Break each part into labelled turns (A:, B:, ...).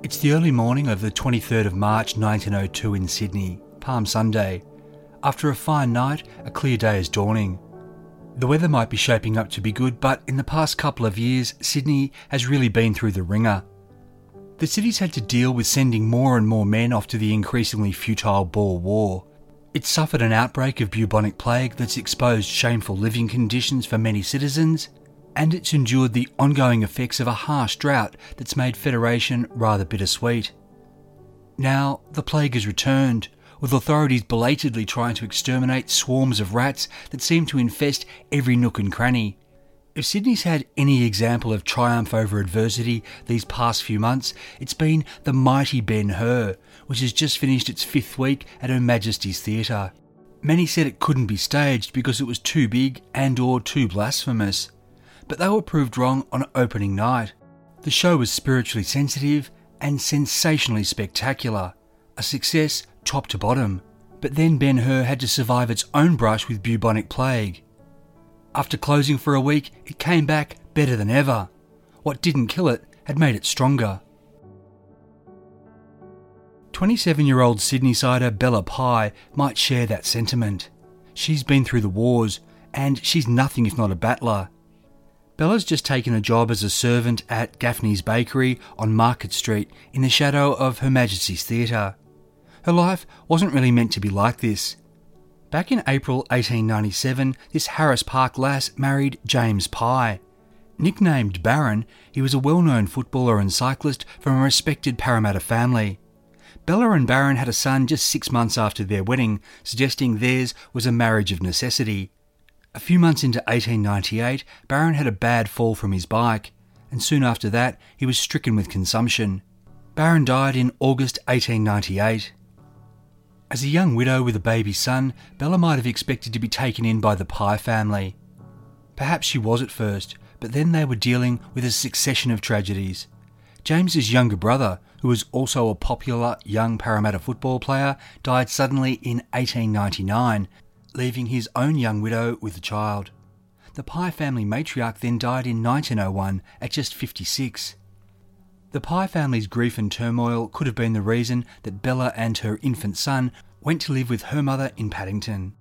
A: It's the early morning of the 23rd of March 1902 in Sydney, Palm Sunday. After a fine night, a clear day is dawning. The weather might be shaping up to be good, but in the past couple of years, Sydney has really been through the ringer. The city's had to deal with sending more and more men off to the increasingly futile Boer War. It suffered an outbreak of bubonic plague that's exposed shameful living conditions for many citizens, and it's endured the ongoing effects of a harsh drought that's made Federation rather bittersweet. Now, the plague has returned, with authorities belatedly trying to exterminate swarms of rats that seem to infest every nook and cranny. If Sydney's had any example of triumph over adversity these past few months, it's been the mighty Ben Hur, which has just finished its fifth week at Her Majesty's Theatre. Many said it couldn't be staged because it was too big and or too blasphemous but they were proved wrong on opening night. The show was spiritually sensitive and sensationally spectacular, a success top to bottom. But then Ben Hur had to survive its own brush with bubonic plague. After closing for a week, it came back better than ever. What didn't kill it had made it stronger. 27 year old Sydney sider Bella Pye might share that sentiment. She's been through the wars, and she's nothing if not a battler. Bella's just taken a job as a servant at Gaffney's Bakery on Market Street in the shadow of Her Majesty's Theatre. Her life wasn't really meant to be like this. Back in April 1897, this Harris Park lass married James Pye. Nicknamed Baron, he was a well known footballer and cyclist from a respected Parramatta family. Bella and Baron had a son just six months after their wedding, suggesting theirs was a marriage of necessity. A few months into 1898, Baron had a bad fall from his bike, and soon after that, he was stricken with consumption. Baron died in August 1898. As a young widow with a baby son, Bella might have expected to be taken in by the Pye family. Perhaps she was at first, but then they were dealing with a succession of tragedies. James's younger brother, who was also a popular young Parramatta football player, died suddenly in 1899, leaving his own young widow with a child. The Pye family matriarch then died in 1901 at just 56. The Pye family's grief and turmoil could have been the reason that Bella and her infant son went to live with her mother in Paddington.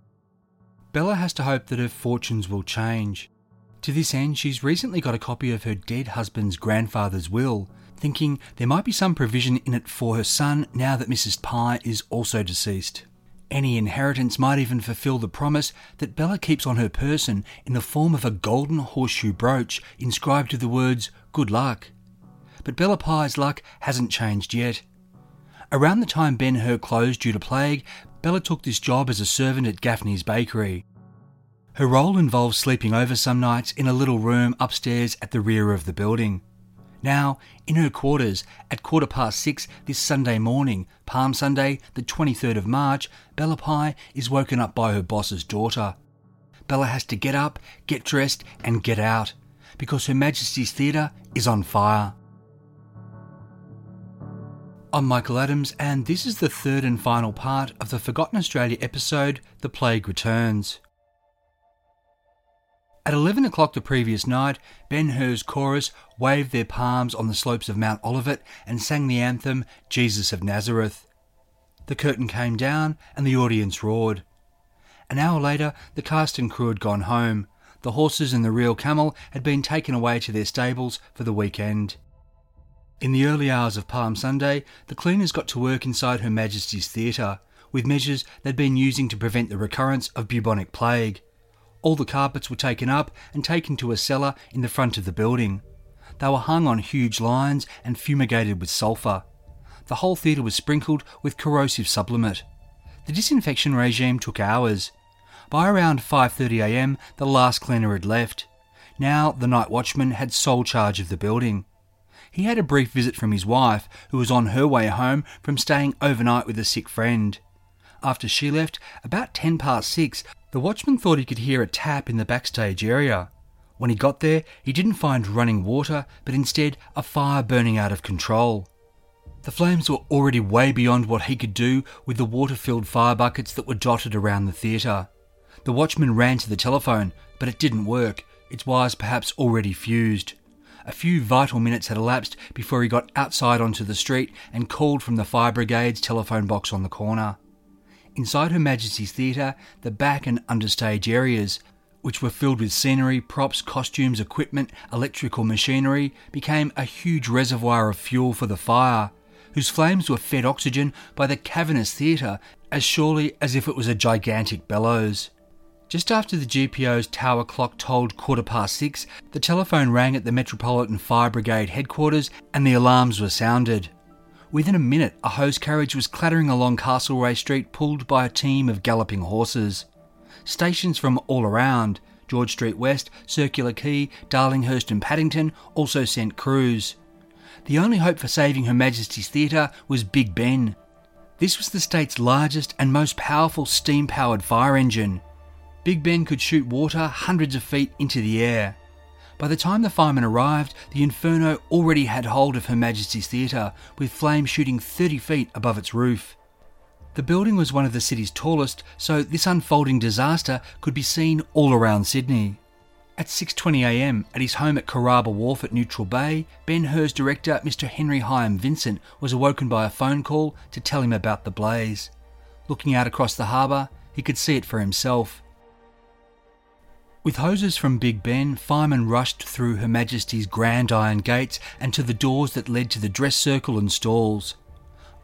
A: Bella has to hope that her fortunes will change. To this end, she's recently got a copy of her dead husband's grandfather's will, thinking there might be some provision in it for her son now that Mrs. Pye is also deceased. Any inheritance might even fulfill the promise that Bella keeps on her person in the form of a golden horseshoe brooch inscribed with the words, Good luck. But Bella Pye's luck hasn't changed yet. Around the time Ben Hur closed due to plague, Bella took this job as a servant at Gaffney's bakery. Her role involved sleeping over some nights in a little room upstairs at the rear of the building. Now, in her quarters, at quarter past six this Sunday morning, Palm Sunday, the 23rd of March, Bella Pye is woken up by her boss's daughter. Bella has to get up, get dressed, and get out, because Her Majesty's Theatre is on fire. I'm Michael Adams, and this is the third and final part of the Forgotten Australia episode The Plague Returns. At 11 o'clock the previous night, Ben Hur's chorus waved their palms on the slopes of Mount Olivet and sang the anthem Jesus of Nazareth. The curtain came down and the audience roared. An hour later, the cast and crew had gone home. The horses and the real camel had been taken away to their stables for the weekend. In the early hours of Palm Sunday, the cleaners got to work inside Her Majesty's Theatre with measures they'd been using to prevent the recurrence of bubonic plague. All the carpets were taken up and taken to a cellar in the front of the building. They were hung on huge lines and fumigated with sulphur. The whole theatre was sprinkled with corrosive sublimate. The disinfection regime took hours. By around 5.30am, the last cleaner had left. Now the night watchman had sole charge of the building. He had a brief visit from his wife, who was on her way home from staying overnight with a sick friend. After she left, about 10 past 6, the watchman thought he could hear a tap in the backstage area. When he got there, he didn't find running water, but instead a fire burning out of control. The flames were already way beyond what he could do with the water filled fire buckets that were dotted around the theatre. The watchman ran to the telephone, but it didn't work, its wires perhaps already fused. A few vital minutes had elapsed before he got outside onto the street and called from the fire brigade's telephone box on the corner. Inside Her Majesty's Theatre, the back and understage areas, which were filled with scenery, props, costumes, equipment, electrical machinery, became a huge reservoir of fuel for the fire, whose flames were fed oxygen by the cavernous theatre as surely as if it was a gigantic bellows. Just after the GPO's tower clock tolled quarter past six, the telephone rang at the Metropolitan Fire Brigade headquarters and the alarms were sounded. Within a minute, a hose carriage was clattering along Castlereagh Street, pulled by a team of galloping horses. Stations from all around, George Street West, Circular Quay, Darlinghurst, and Paddington, also sent crews. The only hope for saving Her Majesty's Theatre was Big Ben. This was the state's largest and most powerful steam powered fire engine. Big Ben could shoot water hundreds of feet into the air. By the time the firemen arrived, the inferno already had hold of Her Majesty's Theatre, with flames shooting 30 feet above its roof. The building was one of the city's tallest, so this unfolding disaster could be seen all around Sydney. At 6.20am, at his home at Kurraba Wharf at Neutral Bay, Ben Hur's director, Mr Henry Hyam Vincent, was awoken by a phone call to tell him about the blaze. Looking out across the harbour, he could see it for himself. With hoses from Big Ben, firemen rushed through Her Majesty's grand iron gates and to the doors that led to the dress circle and stalls.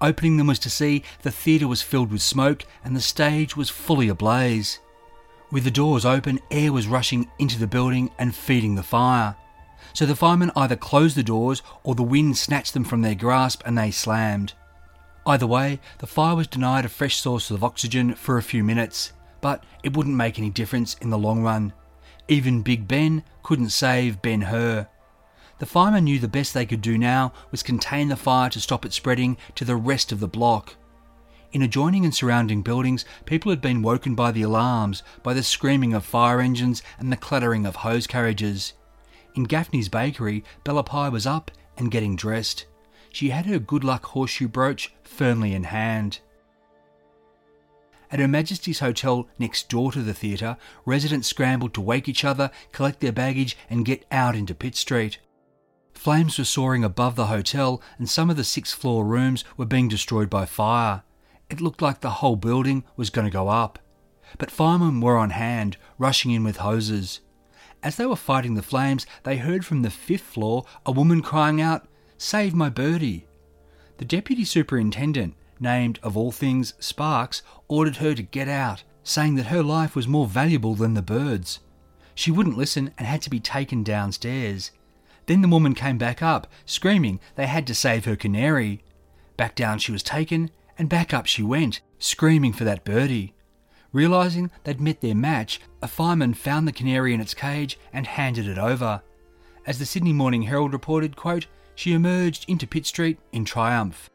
A: Opening them was to see the theatre was filled with smoke and the stage was fully ablaze. With the doors open, air was rushing into the building and feeding the fire. So the firemen either closed the doors or the wind snatched them from their grasp and they slammed. Either way, the fire was denied a fresh source of oxygen for a few minutes, but it wouldn't make any difference in the long run. Even Big Ben couldn't save Ben Hur. The firemen knew the best they could do now was contain the fire to stop it spreading to the rest of the block. In adjoining and surrounding buildings, people had been woken by the alarms, by the screaming of fire engines and the clattering of hose carriages. In Gaffney's bakery, Bella Pye was up and getting dressed. She had her good luck horseshoe brooch firmly in hand. At Her Majesty's Hotel next door to the theatre, residents scrambled to wake each other, collect their baggage, and get out into Pitt Street. Flames were soaring above the hotel, and some of the sixth floor rooms were being destroyed by fire. It looked like the whole building was going to go up. But firemen were on hand, rushing in with hoses. As they were fighting the flames, they heard from the fifth floor a woman crying out, Save my birdie! The deputy superintendent, named of all things Sparks, ordered her to get out, saying that her life was more valuable than the birds. She wouldn't listen and had to be taken downstairs. Then the woman came back up, screaming they had to save her canary. Back down she was taken, and back up she went, screaming for that birdie. Realising they'd met their match, a fireman found the canary in its cage and handed it over. As the Sydney Morning Herald reported, quote, she emerged into Pitt Street in triumph.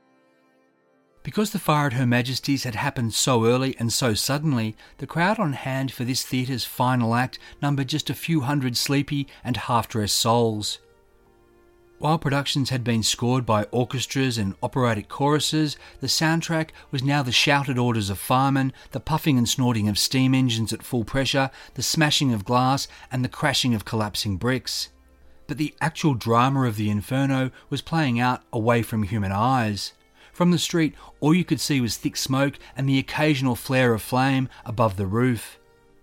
A: Because the fire at Her Majesty's had happened so early and so suddenly, the crowd on hand for this theatre's final act numbered just a few hundred sleepy and half dressed souls. While productions had been scored by orchestras and operatic choruses, the soundtrack was now the shouted orders of firemen, the puffing and snorting of steam engines at full pressure, the smashing of glass, and the crashing of collapsing bricks. But the actual drama of the inferno was playing out away from human eyes. From the street, all you could see was thick smoke and the occasional flare of flame above the roof.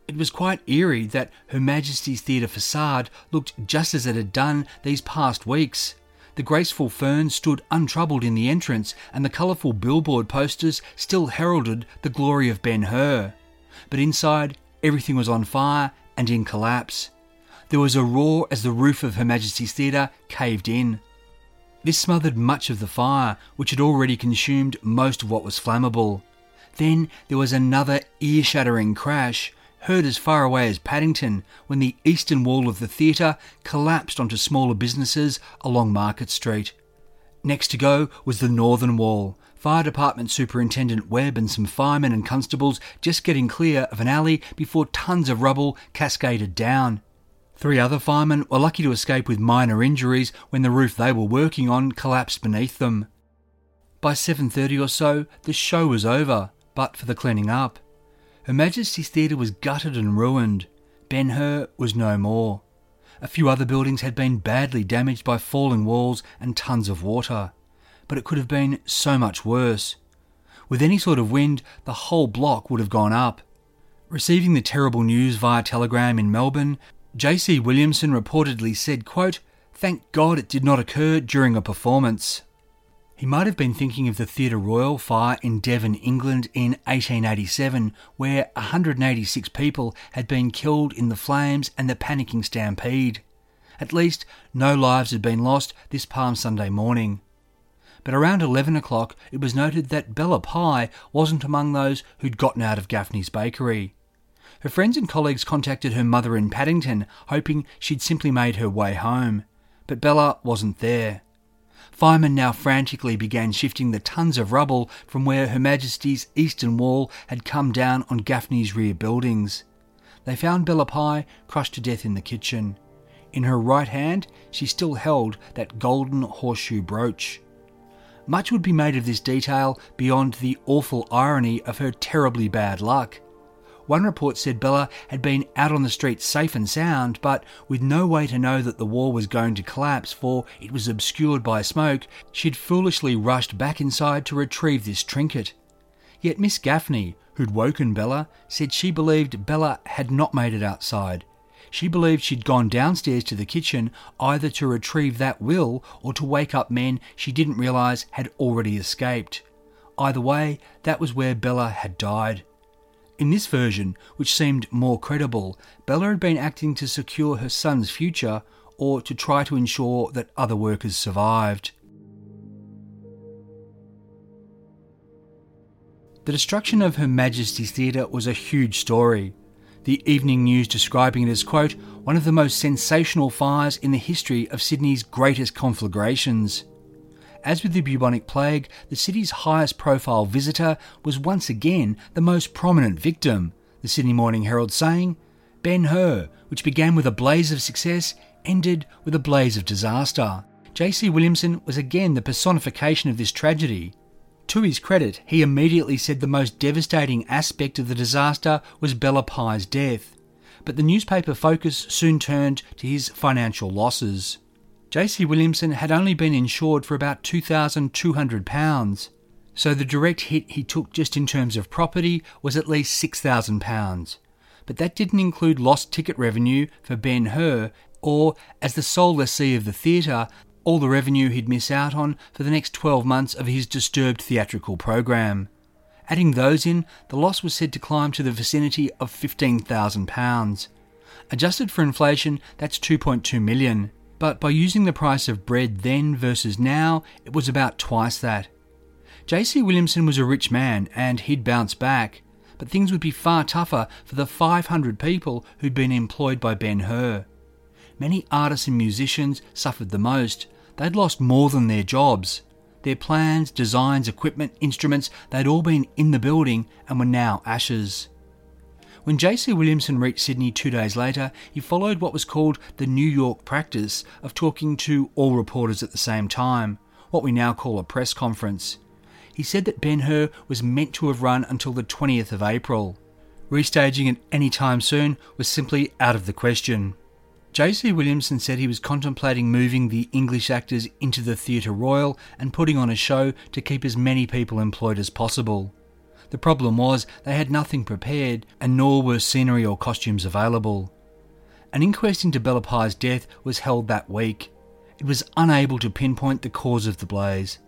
A: It was quite eerie that Her Majesty's Theatre facade looked just as it had done these past weeks. The graceful ferns stood untroubled in the entrance, and the colourful billboard posters still heralded the glory of Ben Hur. But inside, everything was on fire and in collapse. There was a roar as the roof of Her Majesty's Theatre caved in. This smothered much of the fire, which had already consumed most of what was flammable. Then there was another ear shattering crash, heard as far away as Paddington, when the eastern wall of the theatre collapsed onto smaller businesses along Market Street. Next to go was the northern wall. Fire Department Superintendent Webb and some firemen and constables just getting clear of an alley before tons of rubble cascaded down. Three other firemen were lucky to escape with minor injuries when the roof they were working on collapsed beneath them. By 7:30 or so, the show was over, but for the cleaning up. Her Majesty's Theatre was gutted and ruined. Ben Hur was no more. A few other buildings had been badly damaged by falling walls and tons of water, but it could have been so much worse. With any sort of wind, the whole block would have gone up. Receiving the terrible news via telegram in Melbourne, J.C. Williamson reportedly said, quote, Thank God it did not occur during a performance. He might have been thinking of the Theatre Royal fire in Devon, England in 1887, where 186 people had been killed in the flames and the panicking stampede. At least, no lives had been lost this Palm Sunday morning. But around 11 o'clock, it was noted that Bella Pye wasn't among those who'd gotten out of Gaffney's bakery. Her friends and colleagues contacted her mother in Paddington, hoping she'd simply made her way home. But Bella wasn't there. Firemen now frantically began shifting the tons of rubble from where Her Majesty's eastern wall had come down on Gaffney's rear buildings. They found Bella Pye crushed to death in the kitchen. In her right hand, she still held that golden horseshoe brooch. Much would be made of this detail beyond the awful irony of her terribly bad luck. One report said Bella had been out on the street safe and sound, but with no way to know that the wall was going to collapse, for it was obscured by smoke, she'd foolishly rushed back inside to retrieve this trinket. Yet Miss Gaffney, who'd woken Bella, said she believed Bella had not made it outside. She believed she'd gone downstairs to the kitchen either to retrieve that will or to wake up men she didn't realise had already escaped. Either way, that was where Bella had died. In this version, which seemed more credible, Bella had been acting to secure her son's future or to try to ensure that other workers survived. The destruction of Her Majesty's Theatre was a huge story. The Evening News describing it as, quote, one of the most sensational fires in the history of Sydney's greatest conflagrations. As with the bubonic plague, the city's highest profile visitor was once again the most prominent victim, the Sydney Morning Herald saying, Ben Hur, which began with a blaze of success, ended with a blaze of disaster. J.C. Williamson was again the personification of this tragedy. To his credit, he immediately said the most devastating aspect of the disaster was Bella Pye's death, but the newspaper focus soon turned to his financial losses. J.C. Williamson had only been insured for about £2,200, so the direct hit he took just in terms of property was at least £6,000. But that didn't include lost ticket revenue for Ben Hur, or, as the sole lessee of the theatre, all the revenue he'd miss out on for the next 12 months of his disturbed theatrical program. Adding those in, the loss was said to climb to the vicinity of £15,000. Adjusted for inflation, that's 2.2 million but by using the price of bread then versus now, it was about twice that. J.C. Williamson was a rich man and he'd bounce back, but things would be far tougher for the 500 people who'd been employed by Ben Hur. Many artists and musicians suffered the most. They'd lost more than their jobs. Their plans, designs, equipment, instruments, they'd all been in the building and were now ashes. When J.C. Williamson reached Sydney two days later, he followed what was called the New York practice of talking to all reporters at the same time, what we now call a press conference. He said that Ben Hur was meant to have run until the 20th of April. Restaging it any time soon was simply out of the question. J.C. Williamson said he was contemplating moving the English actors into the Theatre Royal and putting on a show to keep as many people employed as possible. The problem was they had nothing prepared, and nor were scenery or costumes available. An inquest into Bella Pye's death was held that week. It was unable to pinpoint the cause of the blaze.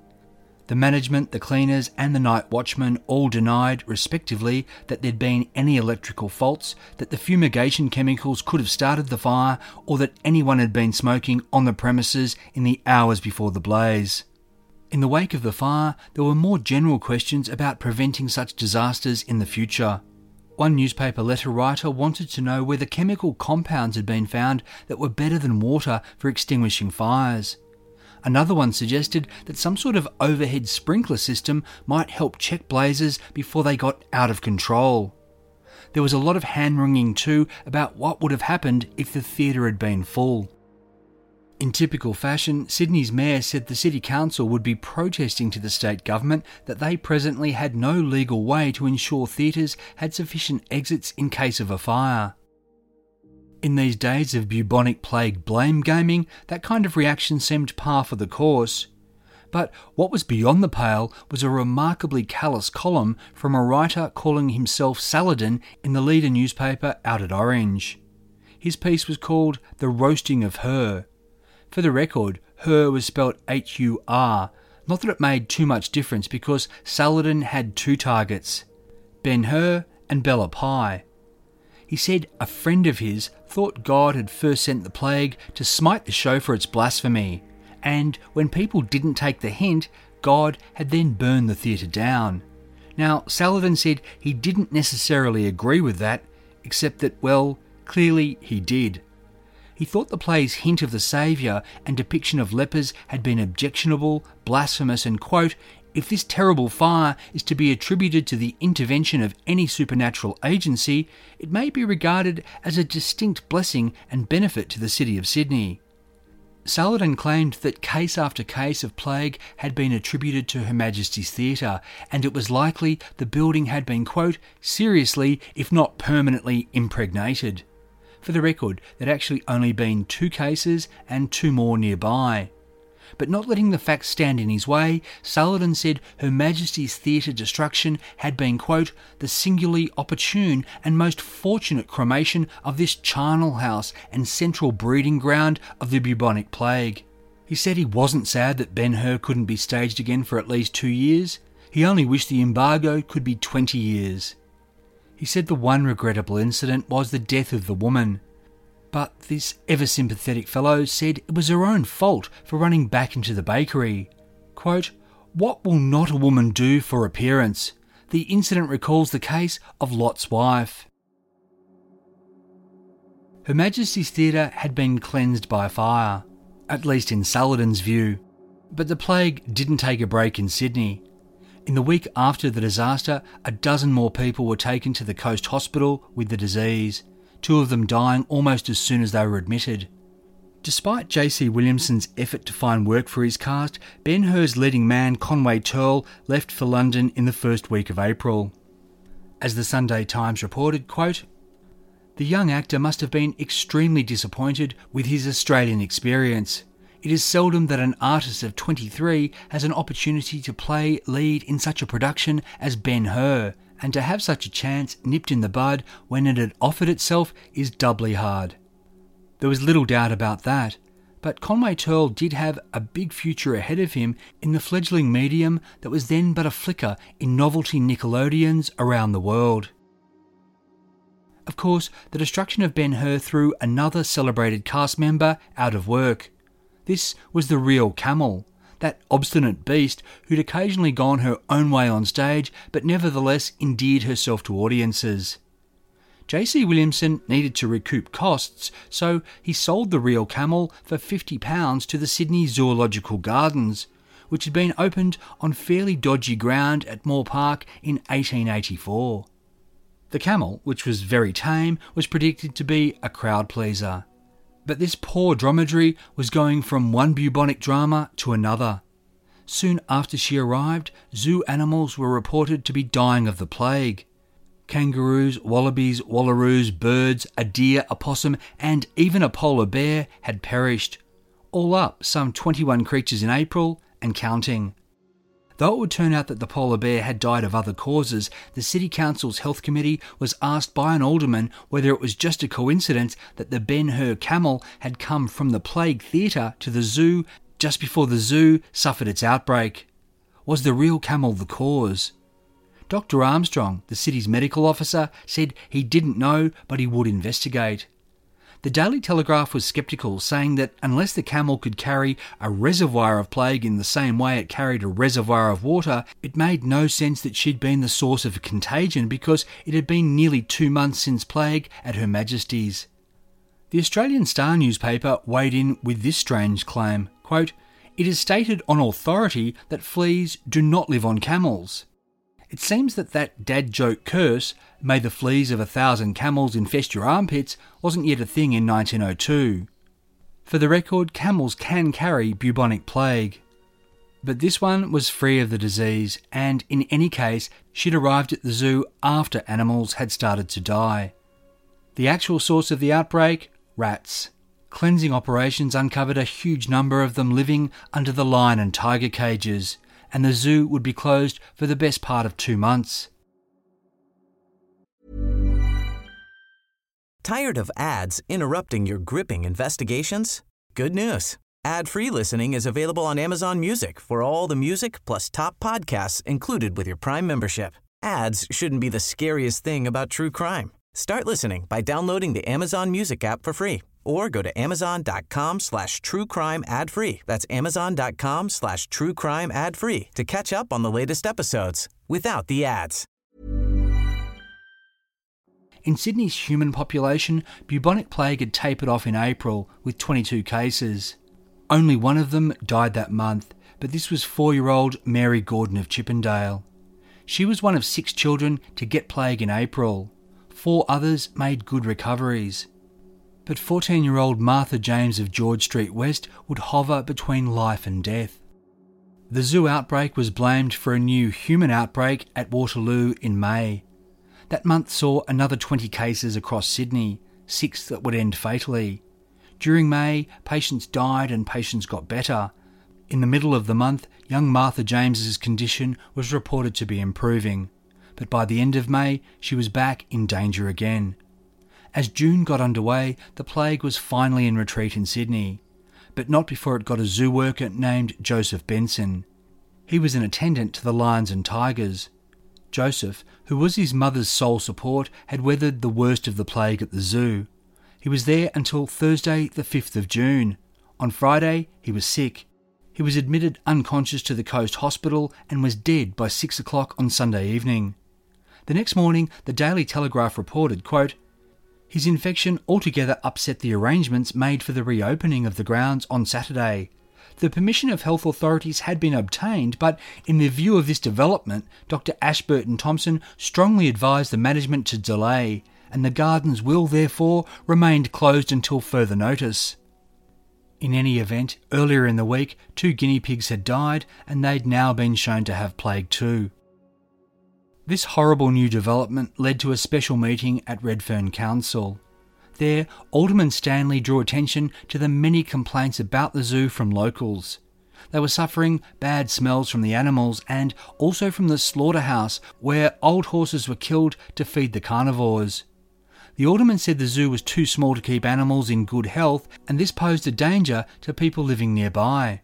A: The management, the cleaners, and the night watchman all denied, respectively, that there'd been any electrical faults, that the fumigation chemicals could have started the fire, or that anyone had been smoking on the premises in the hours before the blaze. In the wake of the fire, there were more general questions about preventing such disasters in the future. One newspaper letter writer wanted to know whether chemical compounds had been found that were better than water for extinguishing fires. Another one suggested that some sort of overhead sprinkler system might help check blazes before they got out of control. There was a lot of hand wringing too about what would have happened if the theatre had been full. In typical fashion, Sydney's mayor said the city council would be protesting to the state government that they presently had no legal way to ensure theatres had sufficient exits in case of a fire. In these days of bubonic plague blame gaming, that kind of reaction seemed par for the course. But what was beyond the pale was a remarkably callous column from a writer calling himself Saladin in the leader newspaper out at Orange. His piece was called The Roasting of Hur. For the record, her was spelt H U R, not that it made too much difference because Saladin had two targets Ben Hur and Bella Pye. He said a friend of his thought God had first sent the plague to smite the show for its blasphemy, and when people didn't take the hint, God had then burned the theatre down. Now, Saladin said he didn't necessarily agree with that, except that, well, clearly he did. He thought the play's hint of the Saviour and depiction of lepers had been objectionable, blasphemous, and, quote, if this terrible fire is to be attributed to the intervention of any supernatural agency, it may be regarded as a distinct blessing and benefit to the city of Sydney. Saladin claimed that case after case of plague had been attributed to Her Majesty's Theatre, and it was likely the building had been, quote, seriously, if not permanently, impregnated. For the record, there'd actually only been two cases and two more nearby. But not letting the facts stand in his way, Saladin said Her Majesty's theatre destruction had been, quote, the singularly opportune and most fortunate cremation of this charnel house and central breeding ground of the bubonic plague. He said he wasn't sad that Ben Hur couldn't be staged again for at least two years. He only wished the embargo could be 20 years. He said the one regrettable incident was the death of the woman. But this ever sympathetic fellow said it was her own fault for running back into the bakery. Quote, What will not a woman do for appearance? The incident recalls the case of Lot's wife. Her Majesty's Theatre had been cleansed by fire, at least in Saladin's view. But the plague didn't take a break in Sydney. In the week after the disaster, a dozen more people were taken to the Coast Hospital with the disease two of them dying almost as soon as they were admitted. Despite J.C. Williamson's effort to find work for his cast, Ben Hur's leading man Conway Tearle left for London in the first week of April. As the Sunday Times reported, quote, the young actor must have been extremely disappointed with his Australian experience. It is seldom that an artist of 23 has an opportunity to play lead in such a production as Ben Hur, and to have such a chance nipped in the bud when it had offered itself is doubly hard. There was little doubt about that, but Conway Tearle did have a big future ahead of him in the fledgling medium that was then but a flicker in novelty Nickelodeons around the world. Of course, the destruction of Ben Hur threw another celebrated cast member out of work. This was the real camel, that obstinate beast who'd occasionally gone her own way on stage but nevertheless endeared herself to audiences. J.C. Williamson needed to recoup costs, so he sold the real camel for £50 to the Sydney Zoological Gardens, which had been opened on fairly dodgy ground at Moore Park in 1884. The camel, which was very tame, was predicted to be a crowd pleaser. But this poor dromedary was going from one bubonic drama to another. Soon after she arrived, zoo animals were reported to be dying of the plague. Kangaroos, wallabies, wallaroos, birds, a deer, a possum, and even a polar bear had perished. All up, some 21 creatures in April and counting. Though it would turn out that the polar bear had died of other causes, the City Council's Health Committee was asked by an alderman whether it was just a coincidence that the Ben Hur camel had come from the Plague Theatre to the zoo just before the zoo suffered its outbreak. Was the real camel the cause? Dr. Armstrong, the city's medical officer, said he didn't know, but he would investigate. The Daily Telegraph was sceptical, saying that unless the camel could carry a reservoir of plague in the same way it carried a reservoir of water, it made no sense that she'd been the source of contagion because it had been nearly two months since plague at Her Majesty's. The Australian Star newspaper weighed in with this strange claim quote, It is stated on authority that fleas do not live on camels. It seems that that dad joke curse, may the fleas of a thousand camels infest your armpits, wasn't yet a thing in 1902. For the record, camels can carry bubonic plague. But this one was free of the disease, and in any case, she'd arrived at the zoo after animals had started to die. The actual source of the outbreak? Rats. Cleansing operations uncovered a huge number of them living under the lion and tiger cages, and the zoo would be closed for the best part of two months.
B: Tired of ads interrupting your gripping investigations? Good news. Ad-free listening is available on Amazon Music for all the music plus top podcasts included with your Prime membership. Ads shouldn't be the scariest thing about true crime. Start listening by downloading the Amazon Music app for free or go to amazon.com slash true crime ad free. That's amazon.com slash true crime ad free to catch up on the latest episodes without the ads.
A: In Sydney's human population, bubonic plague had tapered off in April with 22 cases. Only one of them died that month, but this was four year old Mary Gordon of Chippendale. She was one of six children to get plague in April. Four others made good recoveries but 14 year old Martha James of George Street West would hover between life and death. The zoo outbreak was blamed for a new human outbreak at Waterloo in May. That month saw another 20 cases across Sydney, six that would end fatally. During May, patients died and patients got better. In the middle of the month, young Martha James's condition was reported to be improving, but by the end of May, she was back in danger again. As June got underway, the plague was finally in retreat in Sydney, but not before it got a zoo worker named Joseph Benson. He was an attendant to the lions and tigers. Joseph, who was his mother's sole support, had weathered the worst of the plague at the zoo. He was there until Thursday, the 5th of June. On Friday, he was sick. He was admitted unconscious to the Coast Hospital and was dead by six o'clock on Sunday evening. The next morning, the Daily Telegraph reported, quote, his infection altogether upset the arrangements made for the reopening of the grounds on Saturday. The permission of health authorities had been obtained, but in the view of this development, Dr. Ashburton Thompson strongly advised the management to delay, and the gardens will therefore remain closed until further notice. In any event, earlier in the week, two guinea pigs had died, and they'd now been shown to have plague too. This horrible new development led to a special meeting at Redfern Council. There, Alderman Stanley drew attention to the many complaints about the zoo from locals. They were suffering bad smells from the animals and also from the slaughterhouse where old horses were killed to feed the carnivores. The alderman said the zoo was too small to keep animals in good health and this posed a danger to people living nearby.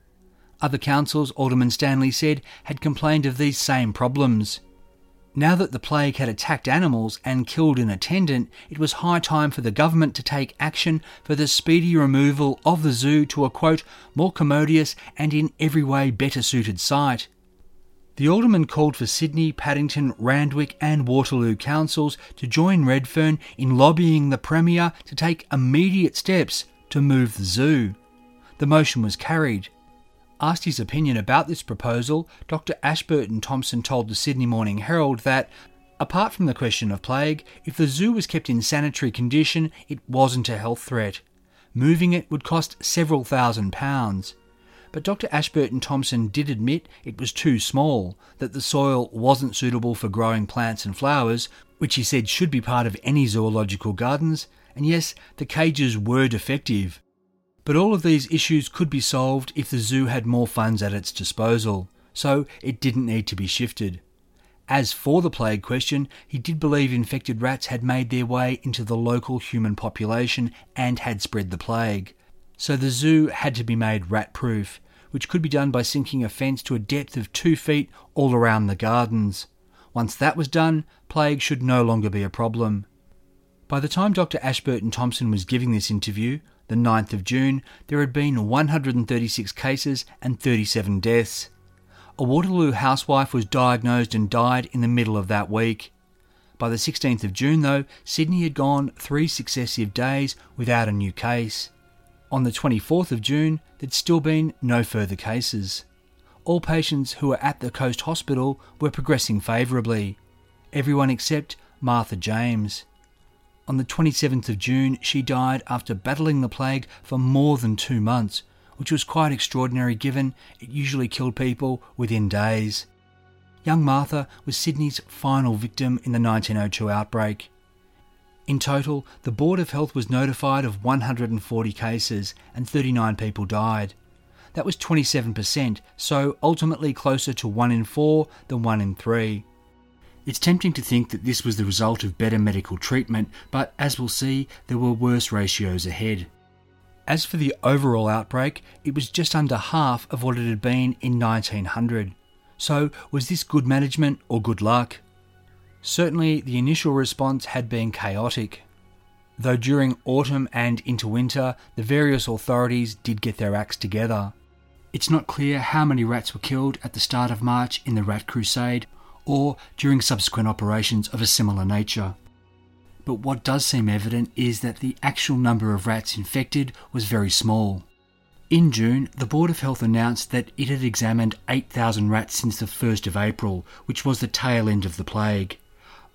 A: Other councils, Alderman Stanley said, had complained of these same problems. Now that the plague had attacked animals and killed an attendant, it was high time for the government to take action for the speedy removal of the zoo to a quote, more commodious and in every way better suited site. The alderman called for Sydney, Paddington, Randwick, and Waterloo councils to join Redfern in lobbying the Premier to take immediate steps to move the zoo. The motion was carried. Asked his opinion about this proposal, Dr. Ashburton Thompson told the Sydney Morning Herald that, apart from the question of plague, if the zoo was kept in sanitary condition, it wasn't a health threat. Moving it would cost several thousand pounds. But Dr. Ashburton Thompson did admit it was too small, that the soil wasn't suitable for growing plants and flowers, which he said should be part of any zoological gardens, and yes, the cages were defective. But all of these issues could be solved if the zoo had more funds at its disposal, so it didn't need to be shifted. As for the plague question, he did believe infected rats had made their way into the local human population and had spread the plague. So the zoo had to be made rat proof, which could be done by sinking a fence to a depth of two feet all around the gardens. Once that was done, plague should no longer be a problem. By the time Dr. Ashburton Thompson was giving this interview, the 9th of June, there had been 136 cases and 37 deaths. A Waterloo housewife was diagnosed and died in the middle of that week. By the 16th of June, though, Sydney had gone three successive days without a new case. On the 24th of June, there'd still been no further cases. All patients who were at the Coast Hospital were progressing favourably. Everyone except Martha James. On the 27th of June, she died after battling the plague for more than two months, which was quite extraordinary given it usually killed people within days. Young Martha was Sydney's final victim in the 1902 outbreak. In total, the Board of Health was notified of 140 cases and 39 people died. That was 27%, so ultimately closer to 1 in 4 than 1 in 3. It's tempting to think that this was the result of better medical treatment, but as we'll see, there were worse ratios ahead. As for the overall outbreak, it was just under half of what it had been in 1900. So, was this good management or good luck? Certainly, the initial response had been chaotic. Though during autumn and into winter, the various authorities did get their acts together. It's not clear how many rats were killed at the start of March in the Rat Crusade or during subsequent operations of a similar nature. But what does seem evident is that the actual number of rats infected was very small. In June, the Board of Health announced that it had examined 8,000 rats since the 1st of April, which was the tail end of the plague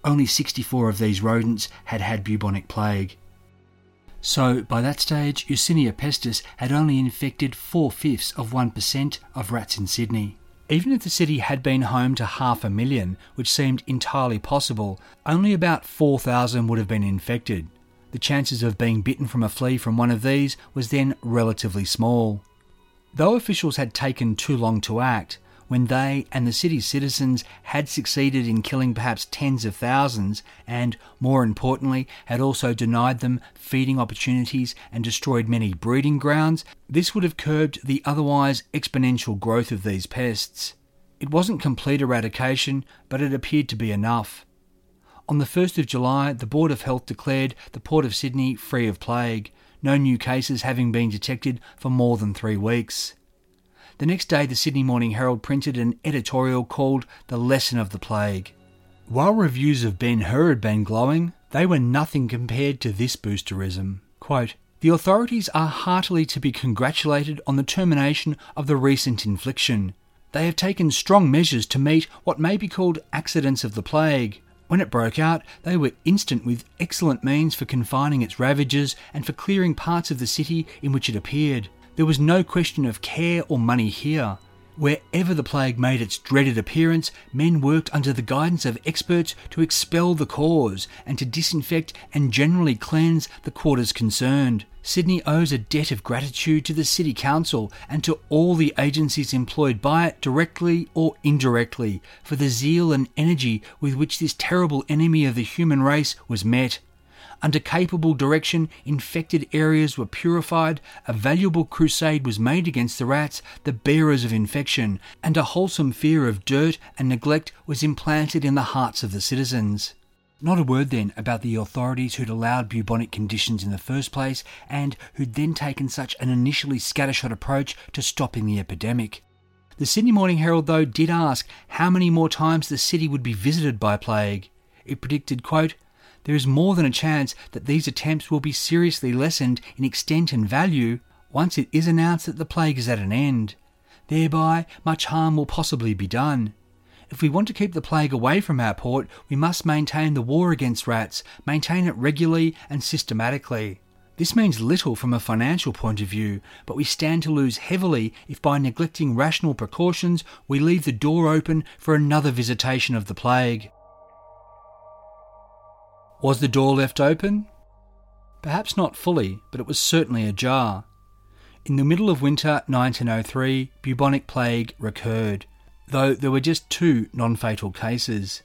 A: only 64 of these rodents had had bubonic plague. So, by that stage, Yersinia pestis had only infected four fifths of 1% of rats in Sydney. Even if the city had been home to half a million, which seemed entirely possible, only about 4,000 would have been infected. The chances of being bitten from a flea from one of these was then relatively small. Though officials had taken too long to act, when they and the city's citizens had succeeded in killing perhaps tens of thousands and, more importantly, had also denied them feeding opportunities and destroyed many breeding grounds, this would have curbed the otherwise exponential growth of these pests. It wasn't complete eradication, but it appeared to be enough. On the 1st of July, the Board of Health declared the Port of Sydney free of plague, no new cases having been detected for more than three weeks. The next day, the Sydney Morning Herald printed an editorial called The Lesson of the Plague. While reviews of Ben Hur had been glowing, they were nothing compared to this boosterism. Quote, the authorities are heartily to be congratulated on the termination of the recent infliction. They have taken strong measures to meet what may be called accidents of the plague. When it broke out, they were instant with excellent means for confining its ravages and for clearing parts of the city in which it appeared. There was no question of care or money here. Wherever the plague made its dreaded appearance, men worked under the guidance of experts to expel the cause and to disinfect and generally cleanse the quarters concerned. Sydney owes a debt of gratitude to the City Council and to all the agencies employed by it, directly or indirectly, for the zeal and energy with which this terrible enemy of the human race was met. Under capable direction, infected areas were purified, a valuable crusade was made against the rats, the bearers of infection, and a wholesome fear of dirt and neglect was implanted in the hearts of the citizens. Not a word then about the authorities who'd allowed bubonic conditions in the first place and who'd then taken such an initially scattershot approach to stopping the epidemic. The Sydney Morning Herald, though, did ask how many more times the city would be visited by plague. It predicted, quote, there is more than a chance that these attempts will be seriously lessened in extent and value once it is announced that the plague is at an end. Thereby, much harm will possibly be done. If we want to keep the plague away from our port, we must maintain the war against rats, maintain it regularly and systematically. This means little from a financial point of view, but we stand to lose heavily if by neglecting rational precautions we leave the door open for another visitation of the plague. Was the door left open? Perhaps not fully, but it was certainly ajar. In the middle of winter 1903, bubonic plague recurred, though there were just two non fatal cases.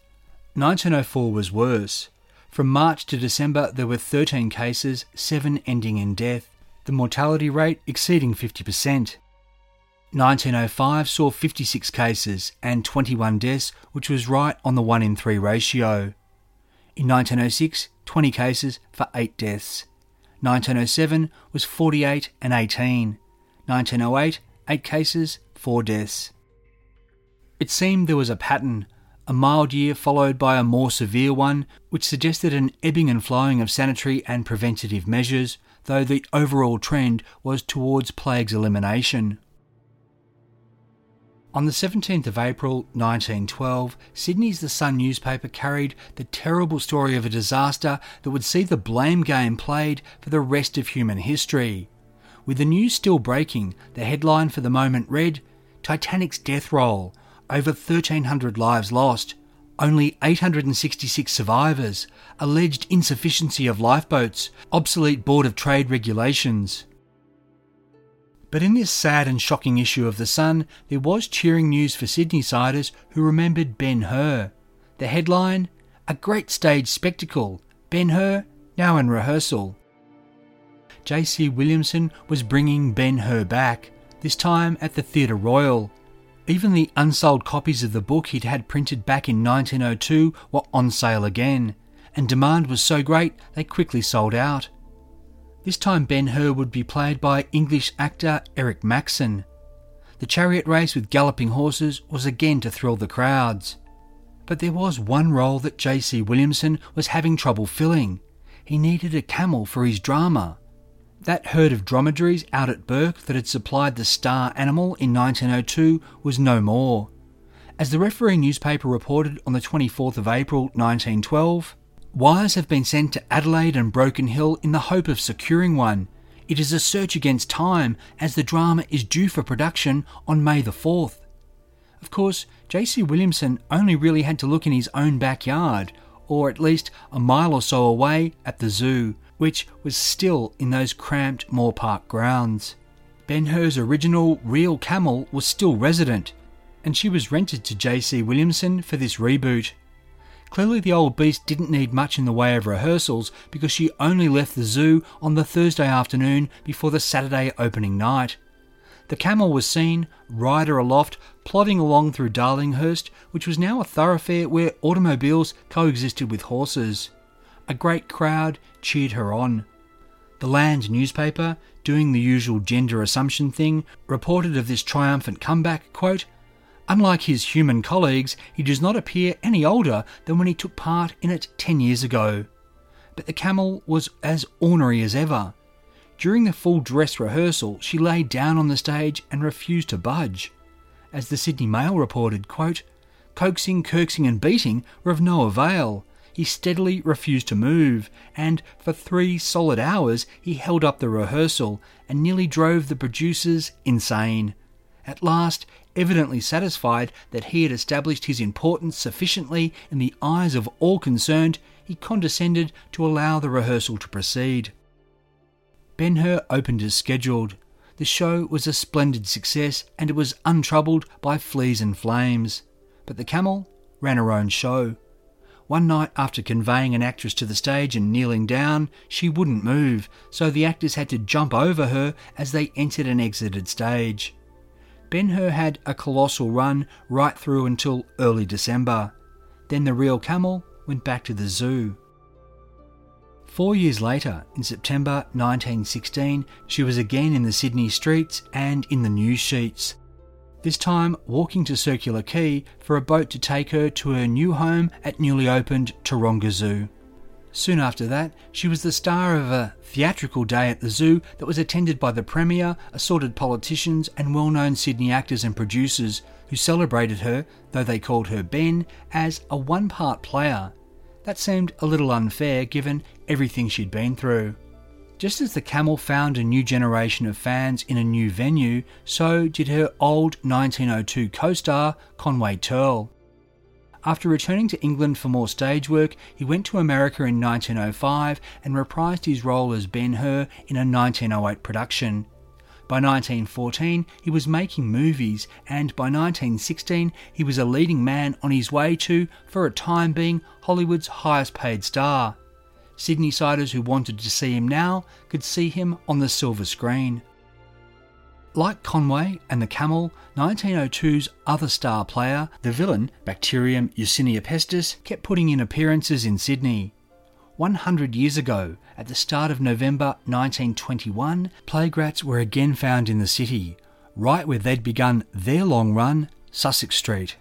A: 1904 was worse. From March to December, there were 13 cases, 7 ending in death, the mortality rate exceeding 50%. 1905 saw 56 cases and 21 deaths, which was right on the 1 in 3 ratio. In 1906, 20 cases for 8 deaths. 1907 was 48 and 18. 1908, 8 cases, 4 deaths. It seemed there was a pattern, a mild year followed by a more severe one, which suggested an ebbing and flowing of sanitary and preventative measures, though the overall trend was towards plague's elimination. On the 17th of April 1912, Sydney's The Sun newspaper carried the terrible story of a disaster that would see the blame game played for the rest of human history. With the news still breaking, the headline for the moment read Titanic's death roll, over 1,300 lives lost, only 866 survivors, alleged insufficiency of lifeboats, obsolete Board of Trade regulations. But in this sad and shocking issue of The Sun, there was cheering news for Sydney-siders who remembered Ben Hur. The headline A Great Stage Spectacle Ben Hur now in rehearsal. J.C. Williamson was bringing Ben Hur back, this time at the Theatre Royal. Even the unsold copies of the book he'd had printed back in 1902 were on sale again, and demand was so great they quickly sold out. This time Ben Hur would be played by English actor Eric Maxson. The chariot race with galloping horses was again to thrill the crowds. But there was one role that J.C. Williamson was having trouble filling. He needed a camel for his drama. That herd of dromedaries out at Bourke that had supplied the star animal in 1902 was no more. As the referee newspaper reported on the 24th of April 1912, Wires have been sent to Adelaide and Broken Hill in the hope of securing one. It is a search against time as the drama is due for production on May the 4th. Of course, J.C. Williamson only really had to look in his own backyard, or at least a mile or so away at the zoo, which was still in those cramped Moore Park grounds. Ben Hur's original real camel was still resident, and she was rented to J.C. Williamson for this reboot. Clearly, the old beast didn't need much in the way of rehearsals because she only left the zoo on the Thursday afternoon before the Saturday opening night. The camel was seen, rider aloft, plodding along through Darlinghurst, which was now a thoroughfare where automobiles coexisted with horses. A great crowd cheered her on. The Land newspaper, doing the usual gender assumption thing, reported of this triumphant comeback, quote, Unlike his human colleagues, he does not appear any older than when he took part in it 10 years ago. But the camel was as ornery as ever. During the full dress rehearsal, she lay down on the stage and refused to budge. As the Sydney Mail reported, quote, coaxing, coaxing, and beating were of no avail. He steadily refused to move, and for three solid hours he held up the rehearsal and nearly drove the producers insane. At last, evidently satisfied that he had established his importance sufficiently in the eyes of all concerned, he condescended to allow the rehearsal to proceed. Ben Hur opened as scheduled. The show was a splendid success and it was untroubled by fleas and flames. But the camel ran her own show. one night after conveying an actress to the stage and kneeling down, she wouldn't move, so the actors had to jump over her as they entered and exited stage. Ben Hur had a colossal run right through until early December. Then the real camel went back to the zoo. Four years later, in September 1916, she was again in the Sydney streets and in the news sheets. This time, walking to Circular Quay for a boat to take her to her new home at newly opened Taronga Zoo. Soon after that, she was the star of a theatrical day at the zoo that was attended by the Premier, assorted politicians, and well known Sydney actors and producers who celebrated her, though they called her Ben, as a one part player that seemed a little unfair given everything she'd been through. Just as the camel found a new generation of fans in a new venue, so did her old 1902 co star, Conway Tearle. After returning to England for more stage work, he went to America in 1905 and reprised his role as Ben Hur in a 1908 production. By 1914, he was making movies, and by 1916, he was a leading man on his way to, for a time being, Hollywood's highest paid star. Sydney siders who wanted to see him now could see him on the silver screen. Like Conway and the Camel, 1902's other star player, the villain Bacterium Yersinia pestis, kept putting in appearances in Sydney. 100 years ago, at the start of November 1921, plague rats were again found in the city, right where they'd begun their long run, Sussex Street.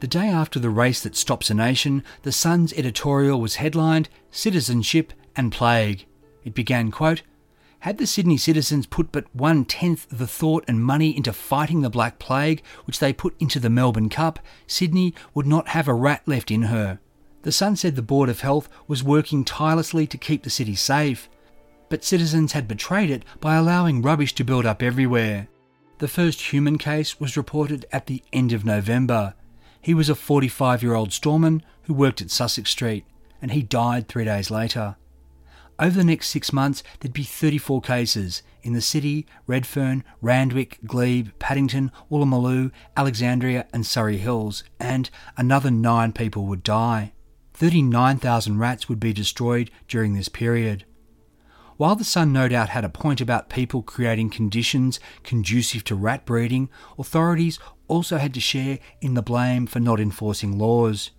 A: The day after the race that stops a nation, the Sun's editorial was headlined Citizenship and Plague. It began, quote, had the Sydney citizens put but one tenth the thought and money into fighting the Black Plague, which they put into the Melbourne Cup, Sydney would not have a rat left in her. The Sun said the Board of Health was working tirelessly to keep the city safe, but citizens had betrayed it by allowing rubbish to build up everywhere. The first human case was reported at the end of November. He was a 45 year old storeman who worked at Sussex Street, and he died three days later. Over the next six months, there'd be 34 cases in the city, Redfern, Randwick, Glebe, Paddington, Woolloomooloo, Alexandria, and Surry Hills, and another nine people would die. 39,000 rats would be destroyed during this period. While the Sun no doubt had a point about people creating conditions conducive to rat breeding, authorities also had to share in the blame for not enforcing laws.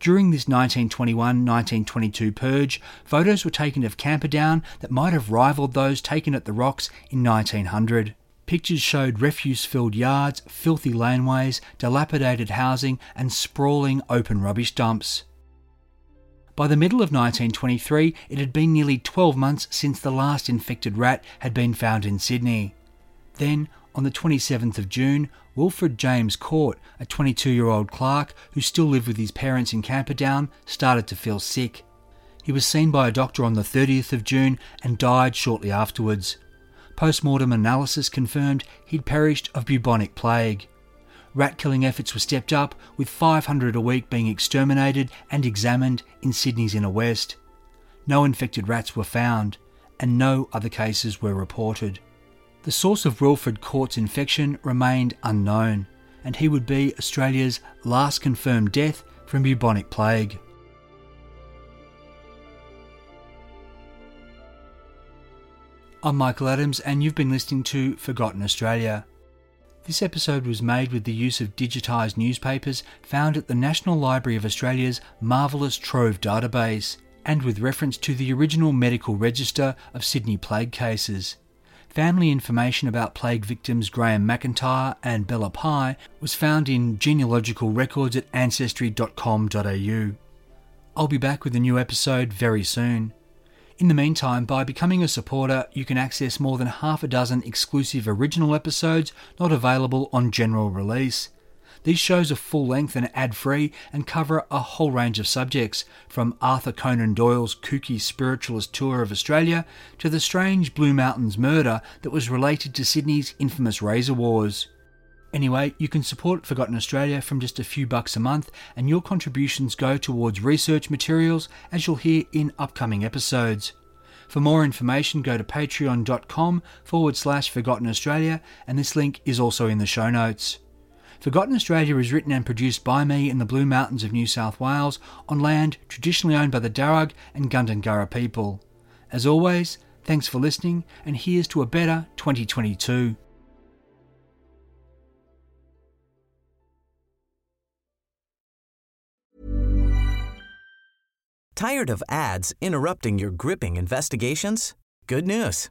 A: During this 1921 1922 purge, photos were taken of Camperdown that might have rivaled those taken at the Rocks in 1900. Pictures showed refuse filled yards, filthy laneways, dilapidated housing, and sprawling open rubbish dumps. By the middle of 1923, it had been nearly 12 months since the last infected rat had been found in Sydney. Then, on the 27th of June, Wilfred James Court, a 22 year old clerk who still lived with his parents in Camperdown, started to feel sick. He was seen by a doctor on the 30th of June and died shortly afterwards. Post mortem analysis confirmed he'd perished of bubonic plague rat killing efforts were stepped up, with 500 a week being exterminated and examined in Sydney's inner west. No infected rats were found, and no other cases were reported. The source of Wilfred Court's infection remained unknown, and he would be Australia's last confirmed death from bubonic plague. I'm Michael Adams, and you've been listening to Forgotten Australia. This episode was made with the use of digitised newspapers found at the National Library of Australia's marvellous Trove database, and with reference to the original medical register of Sydney plague cases. Family information about plague victims Graham McIntyre and Bella Pye was found in genealogical records at ancestry.com.au. I'll be back with a new episode very soon. In the meantime, by becoming a supporter, you can access more than half a dozen exclusive original episodes not available on general release. These shows are full length and ad free and cover a whole range of subjects, from Arthur Conan Doyle's kooky spiritualist tour of Australia to the strange Blue Mountains murder that was related to Sydney's infamous Razor Wars. Anyway, you can support Forgotten Australia from just a few bucks a month, and your contributions go towards research materials, as you'll hear in upcoming episodes. For more information, go to patreon.com forward slash Forgotten Australia, and this link is also in the show notes. Forgotten Australia is written and produced by me in the Blue Mountains of New South Wales on land traditionally owned by the Darug and Gundungurra people. As always, thanks for listening, and here's to a better 2022.
B: Tired of ads interrupting your gripping investigations? Good news.